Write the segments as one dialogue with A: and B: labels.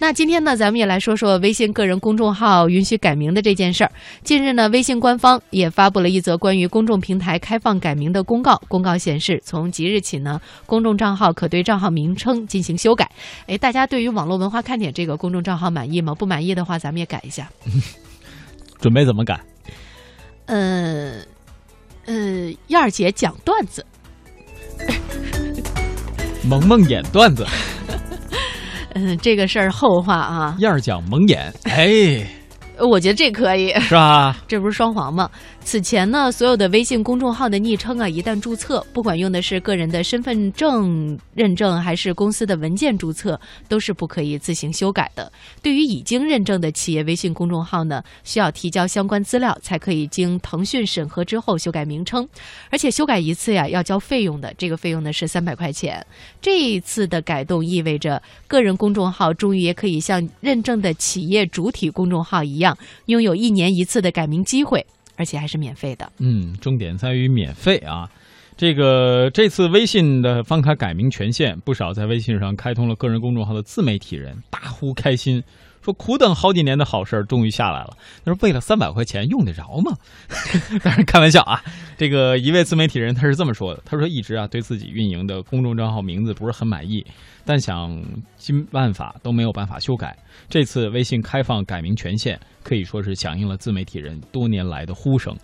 A: 那今天呢，咱们也来说说微信个人公众号允许改名的这件事儿。近日呢，微信官方也发布了一则关于公众平台开放改名的公告。公告显示，从即日起呢，公众账号可对账号名称进行修改。哎，大家对于网络文化看点这个公众账号满意吗？不满意的话，咱们也改一下。
B: 准备怎么改？
A: 呃，呃，燕儿姐讲段子，
B: 萌萌演段子，
A: 嗯，这个事儿后话啊。
B: 燕儿讲蒙眼，哎，
A: 我觉得这可以，
B: 是吧？
A: 这不是双簧吗？此前呢，所有的微信公众号的昵称啊，一旦注册，不管用的是个人的身份证认证还是公司的文件注册，都是不可以自行修改的。对于已经认证的企业微信公众号呢，需要提交相关资料，才可以经腾讯审核之后修改名称。而且修改一次呀，要交费用的，这个费用呢是三百块钱。这一次的改动意味着，个人公众号终于也可以像认证的企业主体公众号一样，拥有一年一次的改名机会。而且还是免费的。
B: 嗯，重点在于免费啊！这个这次微信的方卡改名权限，不少在微信上开通了个人公众号的自媒体人大呼开心，说苦等好几年的好事儿终于下来了。他说为了三百块钱用得着吗？当然开玩笑啊！这个一位自媒体人他是这么说的：他说一直啊对自己运营的公众账号名字不是很满意，但想尽办法都没有办法修改。这次微信开放改名权限。可以说是响应了自媒体人多年来的呼声。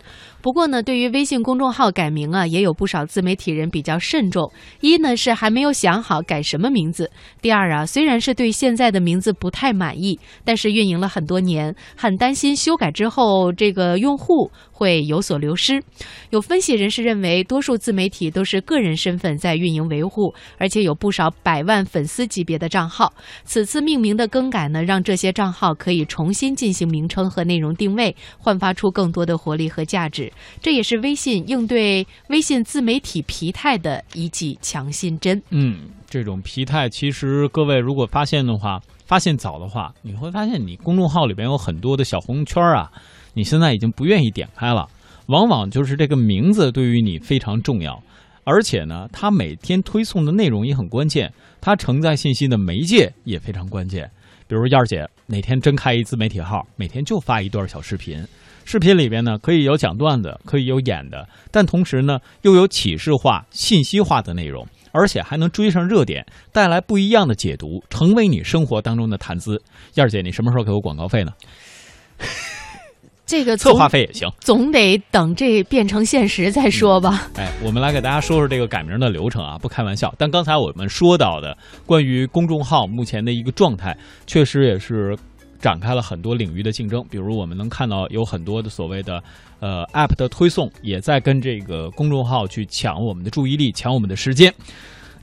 A: 不过呢，对于微信公众号改名啊，也有不少自媒体人比较慎重。一呢是还没有想好改什么名字；第二啊，虽然是对现在的名字不太满意，但是运营了很多年，很担心修改之后这个用户会有所流失。有分析人士认为，多数自媒体都是个人身份在运营维护，而且有不少百万粉丝级别的账号。此次命名的更改呢，让这些账号可以重新进行名称和内容定位，焕发出更多的活力和价值。这也是微信应对微信自媒体疲态的一剂强心针。
B: 嗯，这种疲态，其实各位如果发现的话，发现早的话，你会发现你公众号里边有很多的小红圈啊，你现在已经不愿意点开了。往往就是这个名字对于你非常重要，而且呢，它每天推送的内容也很关键，它承载信息的媒介也非常关键。比如燕儿姐哪天真开一自媒体号，每天就发一段小视频。视频里边呢，可以有讲段子，可以有演的，但同时呢，又有启示化、信息化的内容，而且还能追上热点，带来不一样的解读，成为你生活当中的谈资。燕儿姐，你什么时候给我广告费呢？
A: 这个
B: 策划费也行，
A: 总得等这变成现实再说吧。
B: 哎，我们来给大家说说这个改名的流程啊，不开玩笑。但刚才我们说到的关于公众号目前的一个状态，确实也是。展开了很多领域的竞争，比如我们能看到有很多的所谓的呃 App 的推送，也在跟这个公众号去抢我们的注意力，抢我们的时间。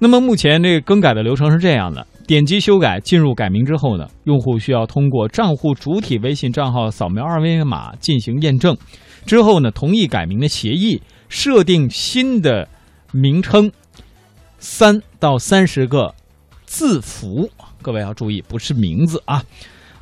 B: 那么目前这个更改的流程是这样的：点击修改，进入改名之后呢，用户需要通过账户主体微信账号扫描二维码进行验证，之后呢，同意改名的协议，设定新的名称，三到三十个字符。各位要注意，不是名字啊。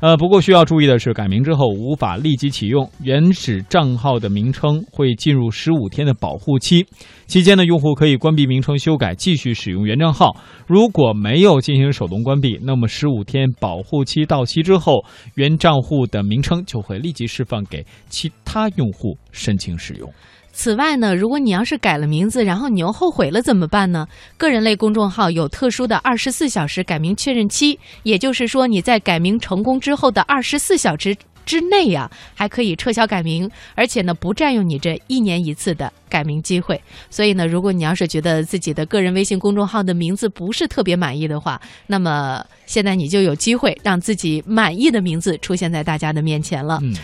B: 呃，不过需要注意的是，改名之后无法立即启用，原始账号的名称会进入十五天的保护期。期间呢，用户可以关闭名称修改，继续使用原账号。如果没有进行手动关闭，那么十五天保护期到期之后，原账户的名称就会立即释放给其他用户申请使用。
A: 此外呢，如果你要是改了名字，然后你又后悔了怎么办呢？个人类公众号有特殊的二十四小时改名确认期，也就是说你在改名成功之后的二十四小时之内呀，还可以撤销改名，而且呢不占用你这一年一次的改名机会。所以呢，如果你要是觉得自己的个人微信公众号的名字不是特别满意的话，那么现在你就有机会让自己满意的名字出现在大家的面前了。
B: 嗯。